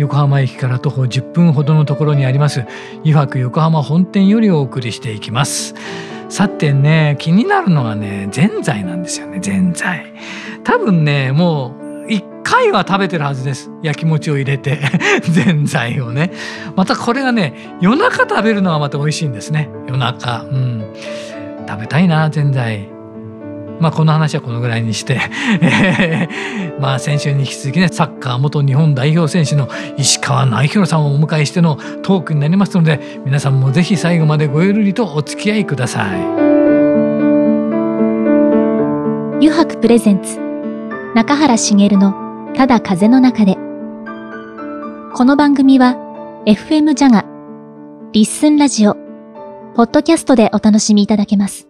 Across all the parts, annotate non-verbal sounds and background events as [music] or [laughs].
横浜駅から徒歩10分ほどのところにあります湯泊横浜本店よりお送りしていきます。さてね気になるのがねぜんざいなんですよねぜんざい。多分ねもう1回は食べてるはずです焼き餅を入れて [laughs] ぜんざいをね。またこれがね夜中食べるのがまた美味しいんですね。夜中。うん。食べたいなぜんざい。まあこの話はこのぐらいにして、[laughs] まあ先週に引き続きねサッカー元日本代表選手の石川直弘さんをお迎えしてのトークになりますので皆さんもぜひ最後までごゆるりとお付き合いください。油白プレゼンツ中原茂のただ風の中でこの番組は FM ジャガリッスンラジオポッドキャストでお楽しみいただけます。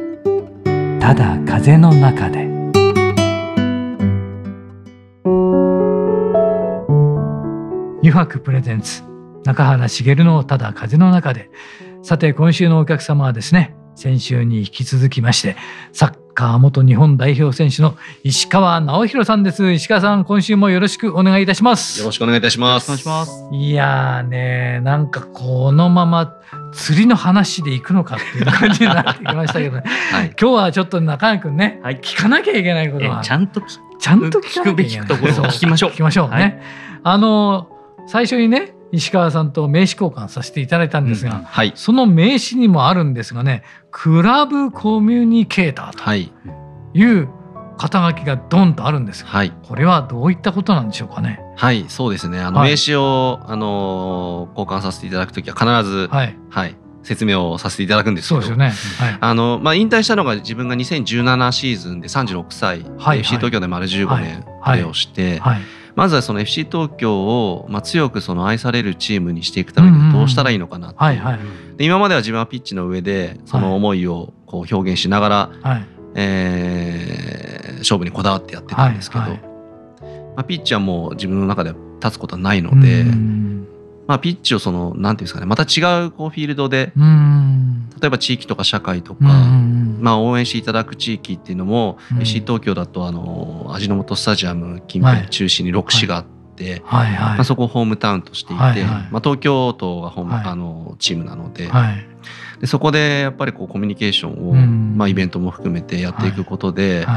ただ風の中で」油白プレゼンツ中原茂のただ風の中で。さて今週のお客様はですね先週に引き続きましてサッカー元日本代表選手の石川直弘さんです。石川さん今週もよろしくお願いいたします。よろしくお願いいたします。お願いします。いやねなんかこのまま釣りの話でいくのかっていう感じになってきましたけど、ね。[laughs] はい、今日はちょっと中谷君ね、はい、聞かなきゃいけないことは。ちゃんとちゃんと聞くべきところを聞きましょう。聞きましょうね、はい、あの最初にね石川さんと名刺交換させていただいたんですが、うんはい、その名刺にもあるんですがねクラブコミュニケーターという肩書きがドンとあるんですはい、これはどういったことなんでしょうかね。はいそうですね。あの、名刺を、あの交換させていただくときは必ず、はい、はい、説明をさせていただくんですけど。そうですよね、はい、あのまあ、引退したのが自分が2017シーズンで36歳、はい、FC 東京で丸15年プレーをして、はい。はいまずはその FC 東京を、まあ、強くその愛されるチームにしていくためにどうしたらいいのかなっていう、で今までは自分はピッチの上でその思いをこう表現しながら、はい、えー、勝負にこだわってやってたんですけど、はいはい、まあ、ピッチはもう自分の中で立つことはないので。まあ、ピッチをそのなんていうんですかねまた違うこうフィールドで例えば地域とか社会とか、まあ、応援していただく地域っていうのも、FC 東京だとあの味の素スタジアム近辺中心に6市があって、はい。まあ、そこをホームタウンとしていて、はい。はい、まあ、東京都がホーム、はい、あのチームなので,、でそこでやっぱりこうコミュニケーションを、まあ、イベントも含めてやっていくことで、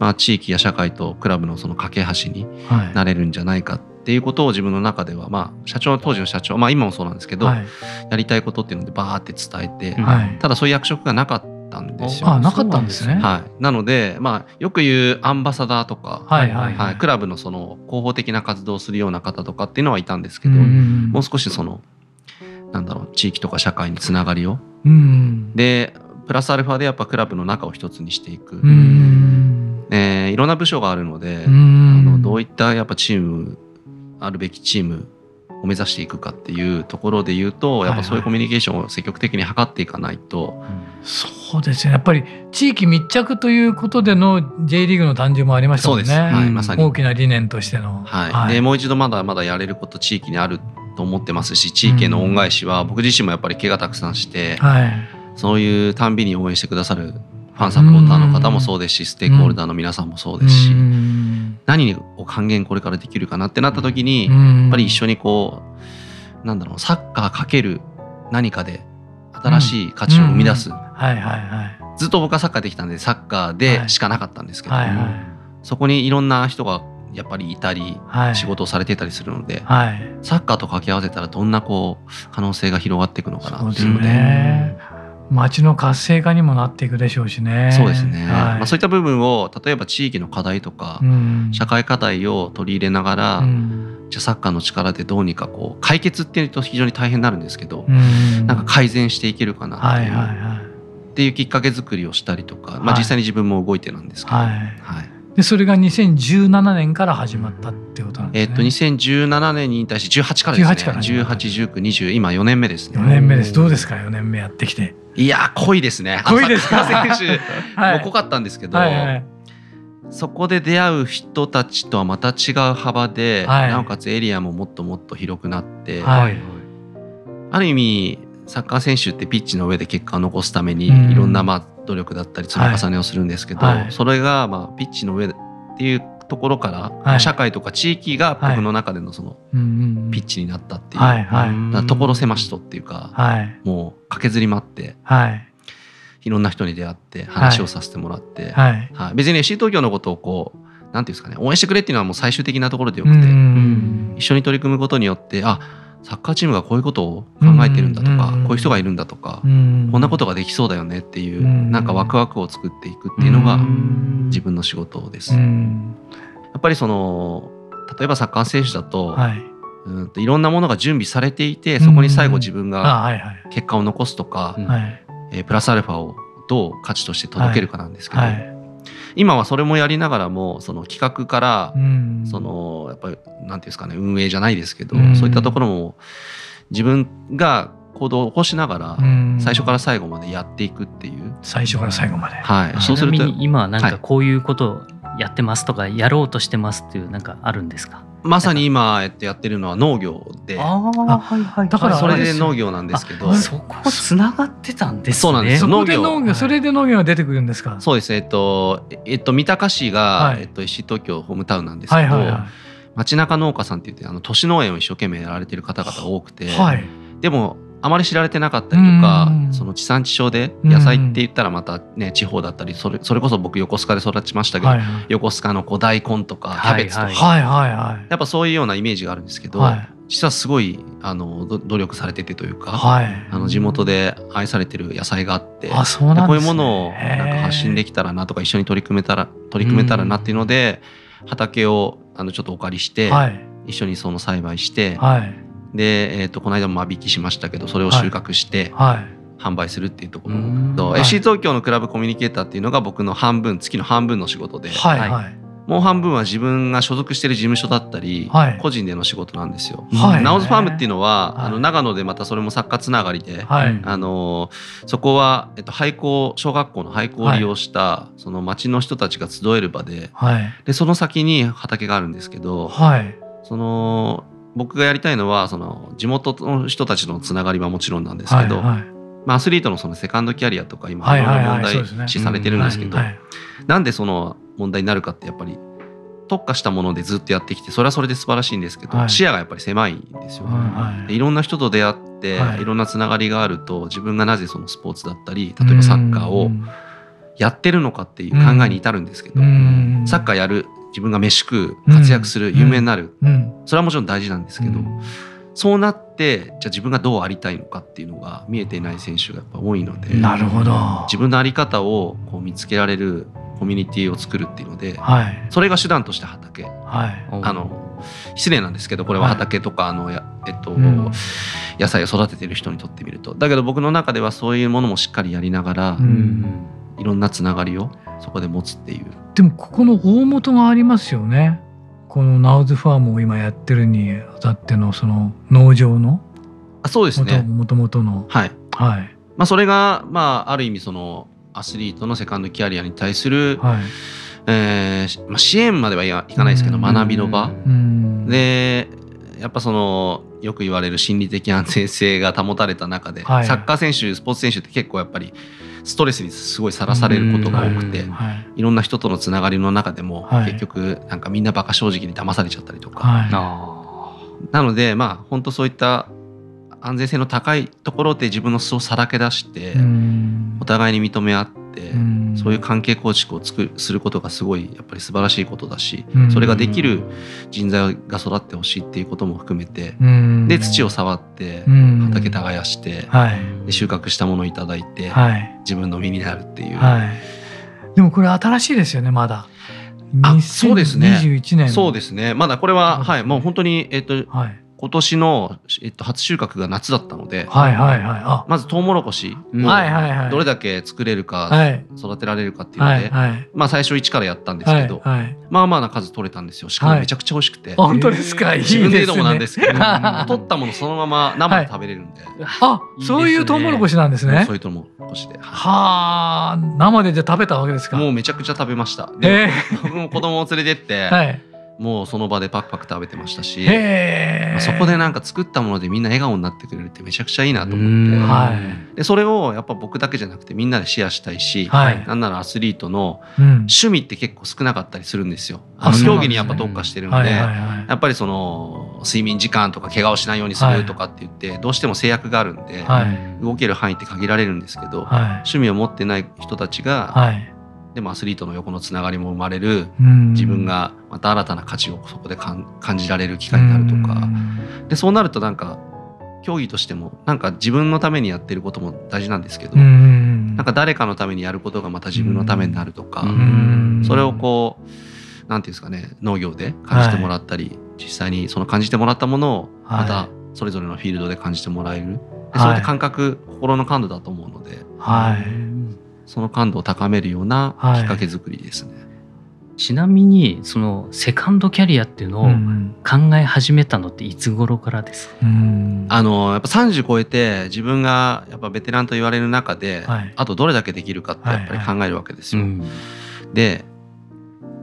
まあ、地域や社会とクラブのその架け橋になれるんじゃないかっていうことを自分の中では、まあ、社長当時の社長、まあ、今もそうなんですけど、はい、やりたいことっていうのでバーって伝えて、はい、ただそういう役職がなかったんですよ。あなかったんですね。はい、なので、まあ、よく言うアンバサダーとか、はいはいはい、クラブのその広報的な活動をするような方とかっていうのはいたんですけど、もう少しそのなんだろう地域とか社会につながりを、でプラスアルファでやっぱクラブの中を一つにしていく。えー、いろんな部署があるのであのどういったやっぱチームあるべきチームを目指していくかっていうところで言うとやっぱそういうコミュニケーションを積極的に図っていかないと、はいはいそうですね。やっぱり地域密着ということでの J リーグの誕生もありましたもんね、はい、まさに。大きな理念としての、はい。はい、でもう一度まだまだやれること地域にあると思ってますし地域への恩返しは僕自身もやっぱり怪我たくさんして、はい、そういうたんびに応援してくださるファンサポーターの方もそうですしステークホルダーの皆さんもそうですし何を還元これからできるかなってなった時にやっぱり一緒にこうなんだろうサッカーかける何かで新しい価値を生み出す。ずっと僕はサッカーできたんでサッカーでしかなかったんですけどそこにいろんな人がやっぱりいたり、仕事をされてたりするので、はい、サッカーと掛け合わせたらどんなこう可能性が広がっていくのかなっていうので。ね、街の活性化にもなっていくでしょうしね。そうですね。はい、まあそういった部分を例えば地域の課題とか、うん、社会課題を取り入れながら、うん、じゃあサッカーの力でどうにかこう解決っていうと非常に大変になるんですけど、うん、なんか改善していけるかなっていう。はいはいはい。っていうきっかけ作りをしたりとか、まあ、実際に自分も動いてなんですけど、はい、はい、でそれが2017年から始まったってことなんですね。えっと2017年に引退して18からですね。18から18、19、20今4年目ですね。4年目です。どうですか？4年目やってきて。いや濃いですね。[laughs] 濃いですか？選手 [laughs] はい、も濃かったんですけど。はいはいそこで出会う人たちとはまた違う幅で、はい、なおかつエリアももっともっと広くなって、はい、ある意味サッカー選手ってピッチの上で結果を残すためにいろんなまあ努力だったり積み重ねをするんですけど、はい、それがまあピッチの上っていうところから、はい、社会とか地域が僕の中でのそのピッチになったっていう、はいはい、所狭しとっていうか、はい、もう駆けずり回って、はい、いろんな人に出会って話をさせてもらって、はい。はい、別に FC 東京のことをこうなんていうんですかね応援してくれっていうのはもう最終的なところでよくて一緒に取り組むことによってあサッカーチームがこういうことを考えてるんだとか、こういう人がいるんだとか、こんなことができそうだよねっていう、なんかワクワクを作っていくっていうのが自分の仕事です。やっぱりその例えばサッカー選手だと、はい、うんといろんなものが準備されていてそこに最後自分が結果を残すとか、えプラスアルファをどう価値として届けるかなんですけど、はい今はそれもやりながらもその企画から、そのやっぱりなんていうんですかね運営じゃないですけど、そういったところも自分が行動を起こしながら最初から最後までやっていくっていう。最初から最後まで。はい。そうすると今なんかこういうことやってますとかやろうとしてますっていうなんかあるんですか？まさに今やってるのは農業で。あはいはい、だからそれで農業なんですけど。そこつながってたんですね。そうなんです。農業。農業それで農業が出てくるんですか？そうです。えっとえっと三鷹市が、はい、えっと、石東京ホームタウンなんですけど、町中農家さんって言ってあの都市農園を一生懸命やられてる方々が多くて、はい、でもあまり知られてなかったりとか、その地産地消で野菜って言ったらまたね、地方だったりそれそれこそ僕横須賀で育ちましたけど、横須賀のこう大根とかキャベツとか、やっぱそういうようなイメージがあるんですけど、はい、実はすごいあの努力されててというか、はい、あの地元で愛されてる野菜があってあそうなん、ね、こういうものをなんか発信できたらなとか一緒に取り組めたら取り組めたらなっていうので、畑をあのちょっとお借りして、一緒にその栽培して。はいで、えーと、この間も間引きしましたけどそれを収穫して、販売するっていうところ。と、はい、FC 東京のクラブコミュニケーターっていうのが僕の半分月の半分の仕事で、はいはい、もう半分は自分が所属している事務所だったり、はい、個人での仕事なんですよ。はい、ナオズファームっていうのは、はい、あの長野でまたそれも作家つながりで、あのそこは、えっと、廃校小学校の廃校を利用した、その町の人たちが集える場で,、でその先に畑があるんですけど、その僕がやりたいのはその地元の人たちのつながりはもちろんなんですけど、はいはい、まあ、アスリートのそのセカンドキャリアとか今いろいろ問題視されてるんですけどなんでその問題になるかってやっぱり特化したものでずっとやってきてそれはそれで素晴らしいんですけど、はい、視野がやっぱり狭いんですよね。はい、いろんな人と出会って、はい、いろんなつながりがあると自分がなぜそのスポーツだったり例えばサッカーをやってるのかっていう考えに至るんですけどサッカーやる自分が飯食う活躍する、有名になる、それはもちろん大事なんですけど、そうなってじゃあ自分がどうありたいのかっていうのが見えていない選手がやっぱ多いのでなるほど。自分の在り方をこう見つけられるコミュニティを作るっていうので、はい、それが手段として畑、はい、あの失礼なんですけどこれは畑とか、あのやえっと、うん、野菜を育ててる人にとってみると。だけど僕の中ではそういうものもしっかりやりながら、うん、いろんなつながりをそこで持つっていう。でもここの大元がありますよね。このナウズファームを今やってるにあたってのその農場の？あそうですね。もともとの？はい、はい。まあ、それが、まあ、ある意味そのアスリートのセカンドキャリアに対する、はい。えーまあ、支援まではいかないですけど学びの場。でやっぱそのよく言われる心理的安全性が保たれた中で、はい、サッカー選手スポーツ選手って結構やっぱりストレスにすごいさらされることが多くて、い。ろんな人とのつながりの中でも、結局なんかみんなバカ正直に騙されちゃったりとか、なのでまあ本当そういった安全性の高いところで自分の素をさらけ出してお互いに認め合っ、そういう関係構築を作るすることがすごいやっぱり素晴らしいことだし、それができる人材が育ってほしいっていうことも含めて、で土を触って畑耕して、で収穫したものを頂いて、自分の身になるっていう、でもこれ新しいですよねまだ。あそうですね。21年。そうですね。まだこれは、はい、もう本当に、えっ、と、はい、今年の、えっと、初収穫が夏だったので、はいはいはい、あ。まずトウモロコシをどれだけ作れるか、育てられるかっていうので、はいはい、まあ最初一からやったんですけど、はいはい、まあまあな数取れたんですよ。しかもめちゃくちゃ美味しくて、本当ですか？自分で言うのもなんですけど、[laughs] 取ったものそのまま生で食べれるんで、あそういうトウモロコシなんですね。そういうトウモロコシで。はあ生でじゃ食べたわけですか？もうめちゃくちゃ食べました。で僕も子供を連れてって、[laughs] はいもうその場でパクパク食べてましたし、まあ、そこでなんか作ったものでみんな笑顔になってくれるってめちゃくちゃいいなと思って、はい、でそれをやっぱ僕だけじゃなくてみんなでシェアしたいし、はい、なんならアスリートの趣味って結構少なかったりするんですよ。うん、あの競技にやっぱ特化してるんで、やっぱりその睡眠時間とか怪我をしないようにするとかって言ってどうしても制約があるんで、動ける範囲って限られるんですけど、趣味を持ってない人たちが、でもアスリートの横のつながりも生まれる、自分がまた新たな価値をそこで感じられる機会になるとか、でそうなるとなんか競技としてもなんか自分のためにやってることも大事なんですけど、なんか誰かのためにやることがまた自分のためになるとか、それをこうなんていうんですかね農業で感じてもらったり、はい、実際にその感じてもらったものをまたそれぞれのフィールドで感じてもらえる、はい、それって感覚心の感度だと思うので、はい、その感度を高めるようなきっかけ作りですね。はい、ちなみにそのセカンドキャリアっていうのを考え始めたのっていつ頃からです、うん、あのやっぱ30超えて自分がやっぱベテランと言われる中で、はい、あとどれだけできるかってやっぱり考えるわけですよ。はいはいうん、で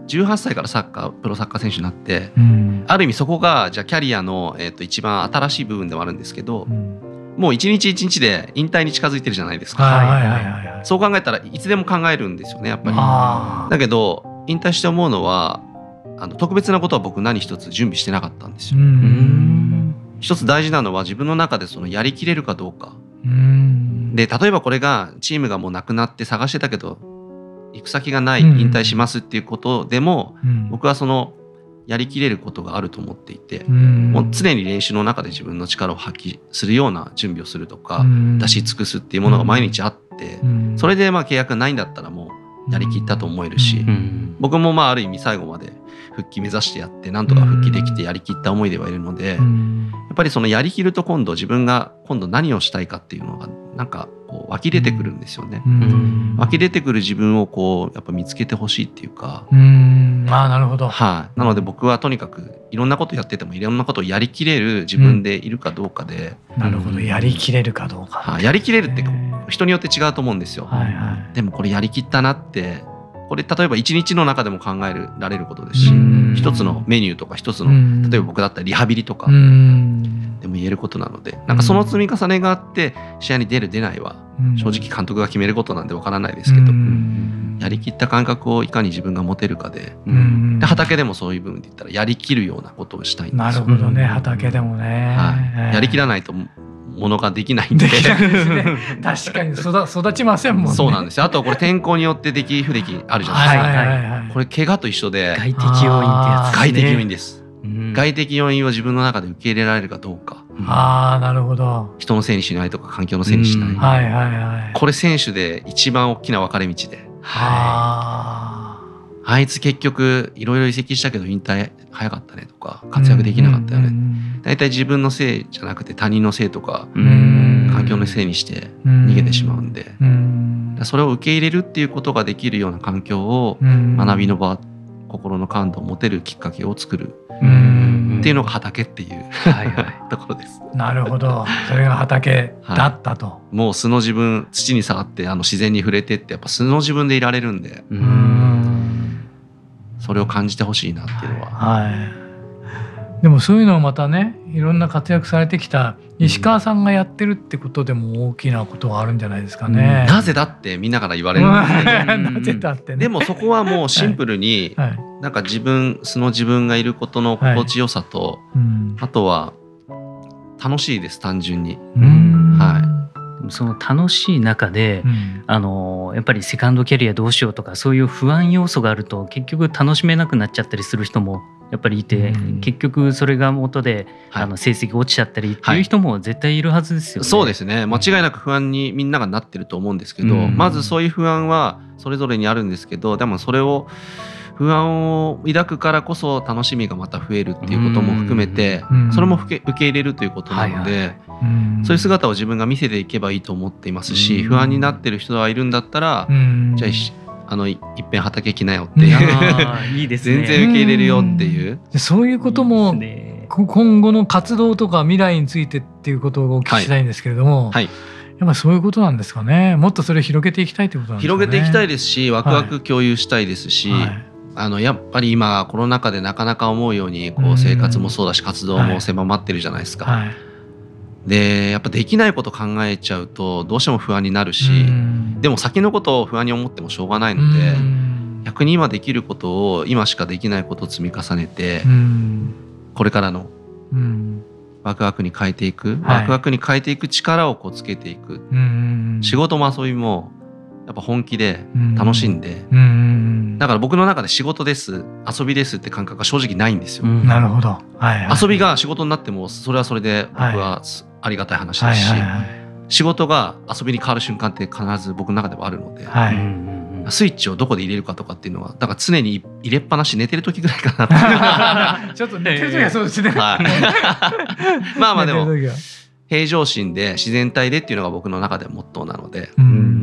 18歳からサッカープロサッカー選手になって、うん、ある意味そこがじゃあキャリアの、えー、と一番新しい部分ではあるんですけど、うんもう一日一日で引退に近づいてるじゃないですか、はい。はいはい、そう考えたらいつでも考えるんですよねやっぱり。だけど引退して思うのはあの特別なことは僕何一つ準備してなかったんですよ。一つ大事なのは自分の中でそのやりきれるかどうか。で例えばこれがチームがもうなくなって探してたけど行く先がない引退しますっていうことでも、僕はそのやりきれることがあると思っていて、もう常に練習の中で自分の力を発揮するような準備をするとか、出し尽くすっていうものが毎日あって、それでまあ契約がないんだったらもうやりきったと思えるし、僕もまあある意味最後まで復帰目指してやってなんとか復帰できてやりきった思いではいるので、やっぱりそのやりきると今度自分が今度何をしたいかっていうのがなんかこう湧き出てくるんですよね。湧き出てくる自分をこうやっぱ見つけてほしいっていうか。うあなるほど。はい、なので僕はとにかくいろんなことやっててもいろんなことをやりきれる自分でいるかどうかで。なるほどやりきれるかどうか。はい、やりきれるって人によって違うと思うんですよ。はいはい、でもこれやりきったなってこれ例えば一日の中でも考えられることですし一つのメニューとか一つの例えば僕だったらリハビリとかでも言えることなのでなんかその積み重ねがあって試合に出る出ないは正直監督が決めることなんでわからないですけどやりきった感覚をいかに自分が持てるかでで畑でもそういう部分で言ったらやりきるようなことをしたいんですなるほどね畑でもね、はい、やりきらないとものができないんで。確かに育育ちませんもんね。そうなんですよ。あとこれ天候によって出来不出来あるじゃないですか、はいはいはい、これ怪我と一緒で。外的要因ってやつ、ね、外的要因です、うん、外的要因を自分の中で受け入れられるかどうか、うん、ああなるほど。人のせいにしないとか環境のせいにしない、はいはいはい。これ選手で一番大きな分かれ道で。はいあいつ結局いろいろ移籍したけど引退早かったねとか活躍できなかったよね、大体自分のせいじゃなくて他人のせいとか環境のせいにして逃げてしまうんで。それを受け入れるっていうことができるような環境を学びの場心の感度を持てるきっかけを作るっていうのが畑っていうはい、はい、[laughs] ところです。なるほど。それが畑だったと、はい、もう素の自分土に触ってあの自然に触れてってやっぱ素の自分でいられるんでそれを感じてほしいなっていうのは。はい。でもそういうのをまたねいろんな活躍されてきた石川さんがやってるってことでも大きなことがあるんじゃないですかね。うん、なぜだってみんなから言われるんですけど。[laughs] なぜだって、ね、でもそこはもうシンプルに、はい。はい、なんか自分素の自分がいることの心地よさと、はい。うん、あとは楽しいです単純に。はいその楽しい中で、うん、あのやっぱりセカンドキャリアどうしようとかそういう不安要素があると結局楽しめなくなっちゃったりする人もやっぱりいて、うん、結局それが元で、はい、あの成績落ちちゃったりっていう人も絶対いるはずですよね。はい、そうですね。間違いなく不安にみんながなってると思うんですけど、うん、まずそういう不安はそれぞれにあるんですけどでもそれを不安を抱くからこそ楽しみがまた増えるっていうことも含めてそれも受け入れるということなのでそういう姿を自分が見せていけばいいと思っていますし不安になってる人がいるんだったらじゃああのいっぺん畑来なよっていう [laughs] いいです、ね、全然受け入れるよっていう。そういうことも今後の活動とか未来についてっていうことをお聞きしたいんですけれども、はい、はいやっぱそういうことなんですかね。もっとそれを広げていきたいということなんですかね。広げていきたいですし、ワクワク共有したいですし、はい、あのやっぱり今コロナ禍でなかなか思うようにこう生活もそうだし活動も狭まってるじゃないですか。はい、でやっぱできないこと考えちゃうとどうしても不安になるしでも先のことを不安に思ってもしょうがないので逆に今できることを今しかできないことを積み重ねてこれからのワクワクに変えていく、ワクワクに変えていく力をこうつけていく。仕事も遊びもやっぱ本気で楽しんで、だから僕の中で仕事です遊びですって感覚が正直ないんですよ。なるほど、はいはい、遊びが仕事になってもそれはそれで僕はありがたい話ですし、仕事が遊びに変わる瞬間って必ず僕の中ではあるので、はい、スイッチをどこで入れるかとかっていうのはだから常に入れっぱなし寝てる時ぐらいかな [laughs] ちょっと寝てる時はそうですね。はい、まあまあでも平常心で自然体でっていうのが僕の中でモットーなので。うん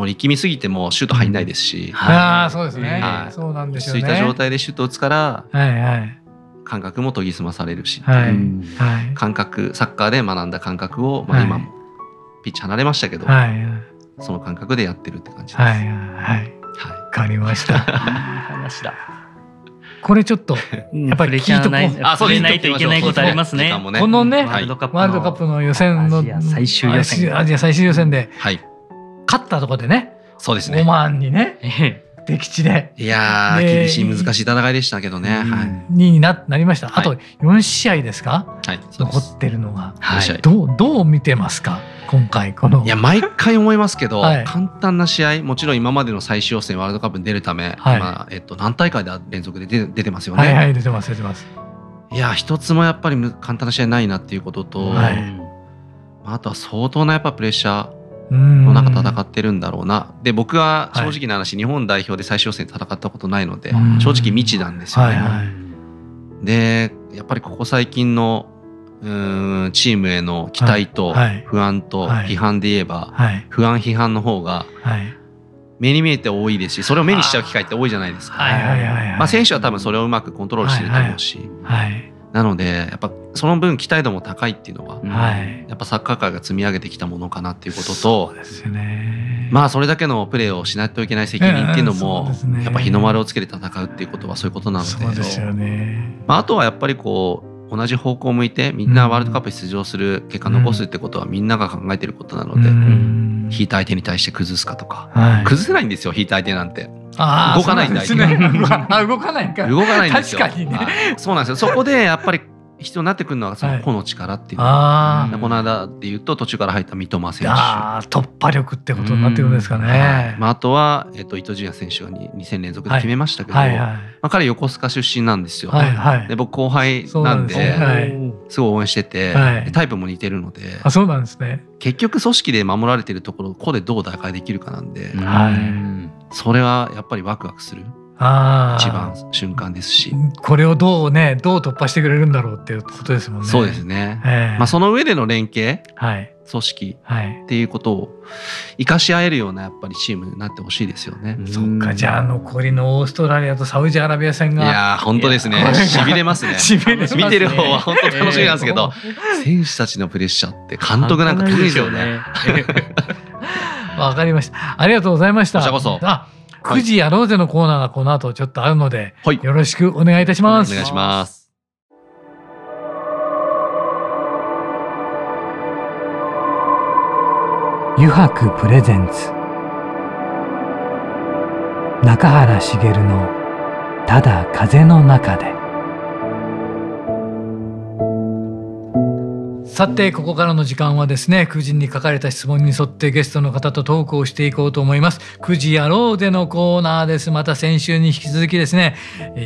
もう力みすぎてもシュート入んないですし、はい、ああそうですね、はい、そうなんですよね。ついた状態でシュート打つから、はいはい、感覚も研ぎ澄まされるし、はい、感覚サッカーで学んだ感覚を、まあ、今もピッチ離れましたけど、はい、その感覚でやってるって感じです。はいはいはい、わかりました。話だ。これちょっとやっぱり聞いとこう。あ、そうないといけないことありますね。このね、ワールドカップの予選の最終予選、アジア最終予選で、はい、勝ったところでね。そうですね。オマーンにね。敵地で。いや厳しい難しい戦いでしたけどね、はい、にななりました、あと4試合ですか、はい、残ってるのが、はい、どうどう見てますか？今回この。いや毎回思いますけど、[laughs] はい、簡単な試合もちろん今までの最終予選ワールドカップに出るため、はい。今えっと、何大会で連続で出出てますよね。はい、はい、出てます出てます。いや一つもやっぱり簡単な試合ないなっていうことと、はい、あとは相当なやっぱプレッシャーの中戦ってるんだろうな。で僕は正直な話、はい、日本代表で最終予選戦ったことないので正直未知なんですよね。はいはい、でやっぱりここ最近のうんチームへの期待と不安と批判で言えば、不安批判の方が目に見えて多いですしそれを目にしちゃう機会って多いじゃないですか。まあ選手は多分それをうまくコントロールしてると思うし。なのでやっぱその分期待度も高いっていうのは、はい、やっぱサッカー界が積み上げてきたものかなっていうこととそうですよ、ね、まあそれだけのプレーをしないといけない責任っていうのも、ね、やっぱ日の丸をつけて戦うっていうことはそういうことなのでそうですよね、まあ、あとはやっぱりこう同じ方向を向いてみんなワールドカップ出場する結果残すってことはみんなが考えてることなので、うん、引いた相手に対して崩すかとか、はい、崩せないんですよ引いた相手なんて。動かないんだすね。あ [laughs] 動かないか。動かないんですよ。確かにね。そうなんですよ。そこでやっぱり必要になってくるのはその個の力っていう、はい、この間でいうと途中から入った三笘選手。あ突破力ってことになってくるんですかね、まあ、あとは、えっと、伊東純也選手が 2, 2戦連続で決めましたけど、はいはい。はい、まあ、彼横須賀出身なんですよ、はいはい、で僕後輩なんですごい応援してて、タイプも似てるのであそうなんですね。結局組織で守られてるところ個でどう打開できるかなんで、はい、それはやっぱりワクワクする。一番瞬間ですし。これをどうねどう突破してくれるんだろうっていうことですもんね。そうですね、えー、まあ、その上での連携、はい、組織っていうことを生かし合えるようなやっぱりチームになってほしいですよね。そっかじゃあ残りのオーストラリアとサウジアラビア戦が。いや本当ですね。[laughs] しびれますね。見てる方は本当楽しみなんですけど、えー、選手たちのプレッシャーって監督なんか特にですよね。わかりました。ありがとうございました。こちらこそ。あ9時やろうぜのコーナーがこの後ちょっとあるので、はい、よろしくお願いいたします。お願いします。油白プレゼンツ中原茂の「ただ風の中で」さてここからの時間はですね9時に書かれた質問に沿ってゲストの方とトークをしていこうと思います。9時やろうでのコーナーです。また先週に引き続きですね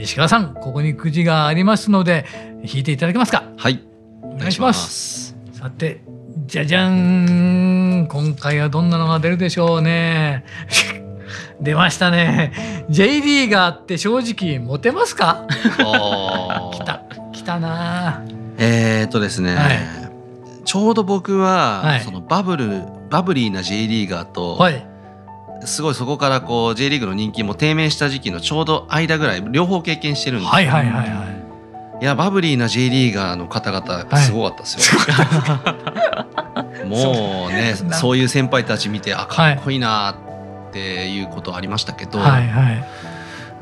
石川さんここに9時がありますので引いていただけますか？はい。お願いします。さてじゃじゃん。今回はどんなのが出るでしょうね。[laughs] 出ましたね。J リーガーって正直モテますか？[laughs] 来た来たなえー、っとですね、はい、ちょうど僕は、はい、そのバブルバブリーな J リーガーと、はい、すごいそこからこう J リーグの人気も低迷した時期のちょうど間ぐらい両方経験してるんですはいはいはいはい。いやバブリーな J リーガーの方々すごかったですよ、はい、もうねそういう先輩たち見てあかっこいいなっていうことありましたけど、はいはい、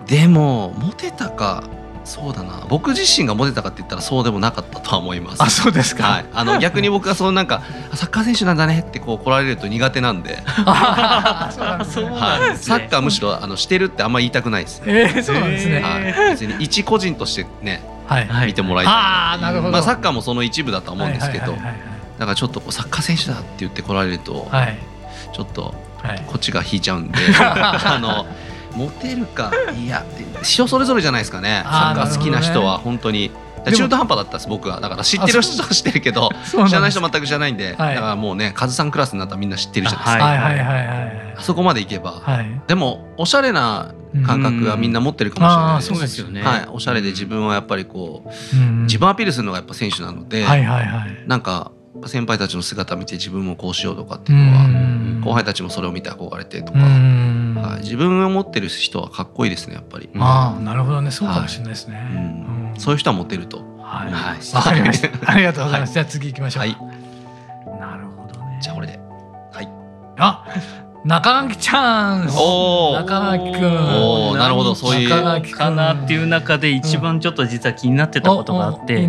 でもモテたかそうだな。僕自身がモテたかって言ったらそうでもなかったとは思います。あそうですか、はい、あの [laughs] 逆に僕がそのなんかサッカー選手なんだねってこう来られると苦手なんで。[laughs] そうなんですね、はい、サッカーむしろあのしてるってあんまり言いたくないです、ね、えー、そうなんですね、はい、別に一個人としてね、はい、見てもらいたい。あなるほど、まあ、サッカーもそその一部だと思うんですけど、だからちょっとこうサッカー選手だって言って来られると、はい、ちょっとこっちが引いちゃうんで、[laughs] あのモテるかいや人それぞれじゃないですかね。サッカー好きな人は本当に。中途半端だったです僕は。だから知ってる人は知ってるけど知らない人全く知らないんで、はい、だからもうねカズさんクラスになったらみんな知ってるじゃないですか、はい。はいはいはい、あそこまでいけば、はい、でもおしゃれな感覚はみんな持ってるかもしれないそうですよね、はい、おしゃれで自分はやっぱりこう自分アピールするのがやっぱ選手なので、はいはいはい、なんか先輩たちの姿見て自分もこうしようとかっていうのは後輩たちもそれを見て憧れてとか、はい、自分を持ってる人はかっこいいですねやっぱり。ああなるほどねそうかもしれないですね。はいうん、そういう人は持てると。はい、はい、わかりました。[laughs] ありがとうございます。じゃあ次行きましょう。はい、なるほどね。じゃあこれで。はい。あ中垣ちゃん中垣くん。おなるほどそういう。中垣かなっていう中で一番ちょっと実は気になってたことがあって、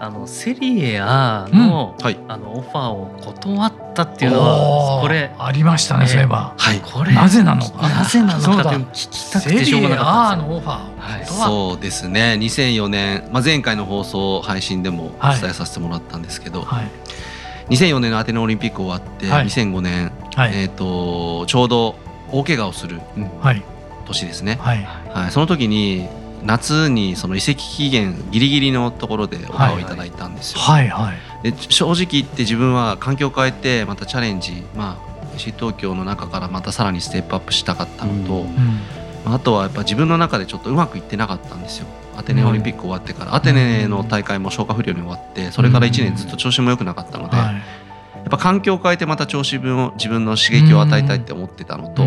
あのセリエ A の,、あのオファーを断ったっていうのはこれありましたね、そういえば、はい、これなぜなのかなぜなのかって聞きたくてしょうがなかったのオファーはい、そうですね2004年、まあ、前回の放送配信でもお伝えさせてもらったんですけど、はい2004年のアテネオリンピック終わって、はい、2005年、はい、えーと、ちょうど大怪我をする年ですね、はい。はい、その時に夏にその移籍期限ギリギリのところでオファーをいただいたんですよ。はい。はい、で正直言って自分は環境を変えてまたチャレンジ、まあ、西東京の中からまたさらにステップアップしたかったのと、うん。うん、あとはやっぱ自分の中でちょっとうまくいってなかったんですよ。アテネオリンピック終わってから、アテネの大会も消化不良に終わってそれから1年ずっと調子も良くなかったので、やっぱ環境を変えてまた調子分を自分の刺激を与えたいって思ってたのと、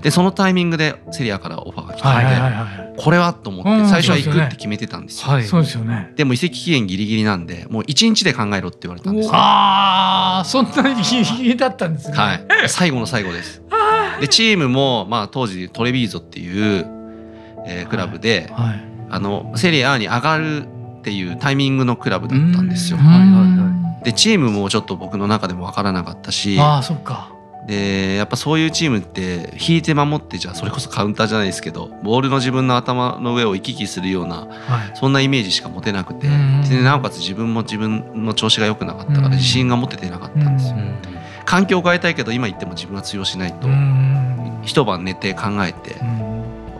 でそのタイミングでセリエAからオファーが来たので、これはと思って最初は行くって決めてたんですよ。そうですよね。でも移籍期限ギリギリなんでもう1日で考えろって言われたんですああそんなにギリギリだったんですね。はい。最後の最後です。でチームもまあ当時トレビーゾっていう、えー、クラブで、はいはいあのセリエAに上がるっていうタイミングのクラブだったんですよ。はいはいはい、でチームもちょっと僕の中でも分からなかったしあそっか。でやっぱそういうチームって引いて守ってじゃあそれこそカウンターじゃないですけどボールの自分の頭の上を行き来するような、はい、そんなイメージしか持てなくてでなおかつ自分も自分の調子が良くなかったから自信が持ててなかったんですよ。環境を変えたいけど今言っても自分は通用しないと一晩寝て考えて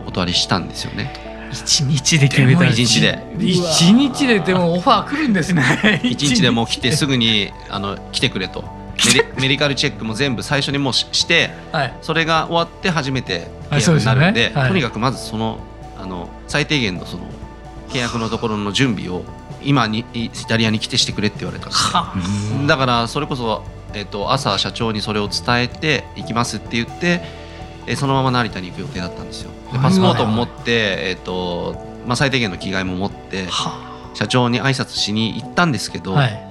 お断りしたんですよね。一日で決めた一日で。一日ででもオファー来るんですね。[laughs] 一日でもう来てすぐにあの来てくれと。メディカルチェックも全部最初にもうして、はい、それが終わって初めて契約になるんで、ね。はい、とにかくまずそのあの最低限のその契約のところの準備を今にイタリアに来てしてくれって言われたんですだからそれこそ、えーと朝社長にそれを伝えて行きますって言ってえそのまま成田に行く予定だったんですよ。でパスポートも持って、えーとまあ、最低限の着替えも持って社長に挨拶しに行ったんですけど、はい、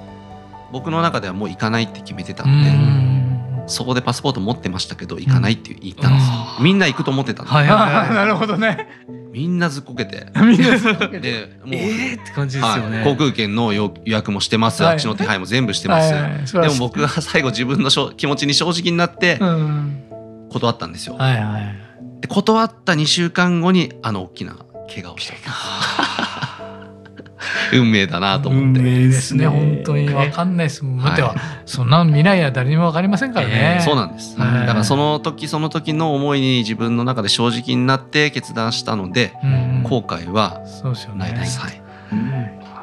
僕の中ではもう行かないって決めてたのでそこでパスポート持ってましたけど行かないって言ったんですよ。みんな行くと思ってたんで、はいはいはい、なるほどね。みんなずっこけて。[laughs] みんなずっこけて。でもう、えー、って感じですよね、はい、航空券の予約もしてます、はい、あっちの手配も全部してます、はいはい、でも僕が最後自分の気持ちに正直になって断ったんですよ。はいはいで断った2週間後にあの大きな怪我をした [laughs] 運命だなと思って。運命ですね本当にわかんないですもん。はい、はそんな未来は誰にもわかりませんからね。えー、そうなんです。だからその時その時の思いに自分の中で正直になって決断したので、うん、後悔はないです。はい。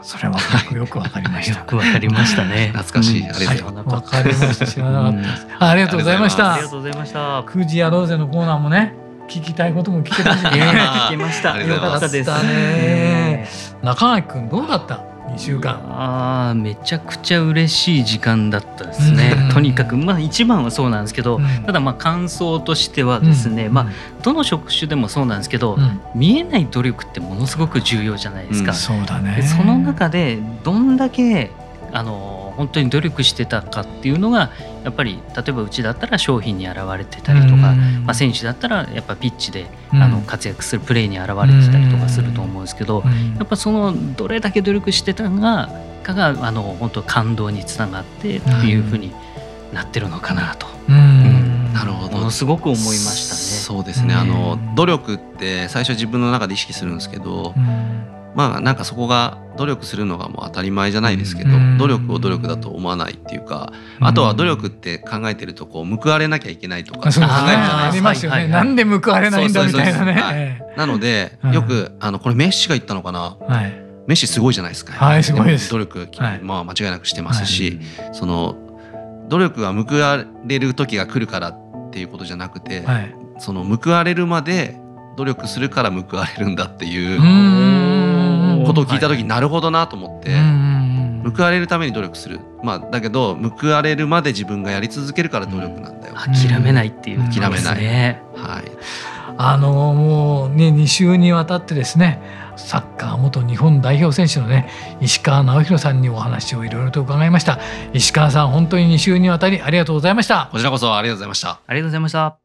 それはよくわかりました。よくわかりましたね。[laughs] 懐かしい。ありがとうございます。わかりました。知らなかったです。ありがとうございました。ありがとうございました。9時やろうぜのコーナーもね、聞きたいことも聞けたし、[laughs] 聞きました。[laughs] よかったです。ね。中垣君どうだった？2週間。あめちゃくちゃ嬉しい時間だったですね、とにかくまあ一番はそうなんですけど、うん、ただまあ感想としてはですね、うん、まあどの職種でもそうなんですけど、うん、見えない努力ってものすごく重要じゃないですか。そうだね。その中でどんだけあの本当に努力してたかっていうのがやっぱり例えばうちだったら商品に現れてたりとか、まあ、選手だったらやっぱピッチであの活躍するプレーに現れてたりとかすると思うんですけどやっぱそのどれだけ努力してたがかがあの本当感動につながってっていうふうになってるのかなと。なるほど。ものすごく思いましたね。そうですね。あの努力って最初自分の中で意識するんですけど、まあなんかそこが努力するのがもう当たり前じゃないですけど、努力を努力だと思わないっていうか、あとは努力って考えてるとこう報われなきゃいけないとか考えるじゃないですか。あすよね。なんで報われないんだみたいなね。なのでよくあのこれメッシが言ったのかな。メッシすごいじゃないですか。はい、すごいです。努力、まあ間違いなくしてますし、その努力が報われる時が来るからっていうことじゃなくて、その報われるまで努力するから報われるんだっていう。ことを聞いた時になるほどなと思って、報われるために努力する、まあ、だけど報われるまで自分がやり続けるから努力なんだよ、諦めないっていう、ね、諦めない、はい、あのもうね2週にわたってですねサッカー元日本代表選手のね石川直弘さんにお話をいろいろと伺いました。石川さん本当に2週にわたりありがとうございました。こちらこそありがとうございました。ありがとうございました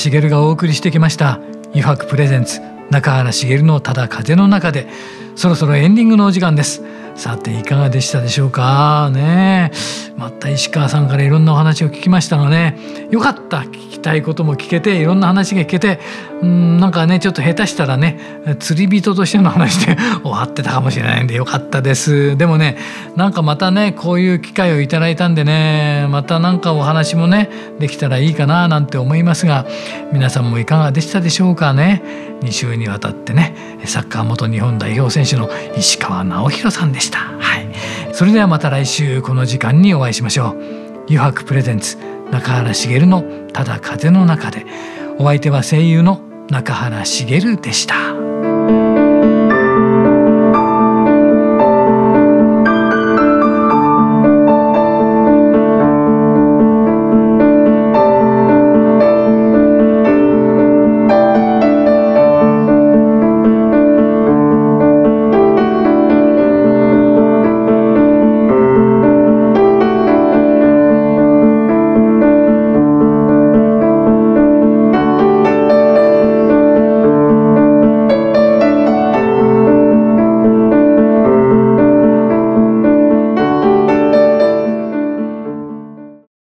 茂がお送りしてきました「油白プレゼンツ中原茂のただ風の中で」そろそろエンディングのお時間です。さていかがでしたでしょうか？ね。また石川さんからいろんなお話を聞きましたのでよかった。聞きたいことも聞けていろんな話が聞けてうんなんかねちょっと下手したらね釣り人としての話で [laughs] 終わってたかもしれないんでよかったです。でもねなんかまたねこういう機会をいただいたんでねまたなんかお話もねできたらいいかななんて思いますが皆さんもいかがでしたでしょうかね？2週にわたってねサッカー元日本代表選手の石川直弘さんでした、はい、それではまた来週この時間にお会いしましょう。油白プレゼンツ中原茂のただ風の中で。お相手は声優の中原茂でした。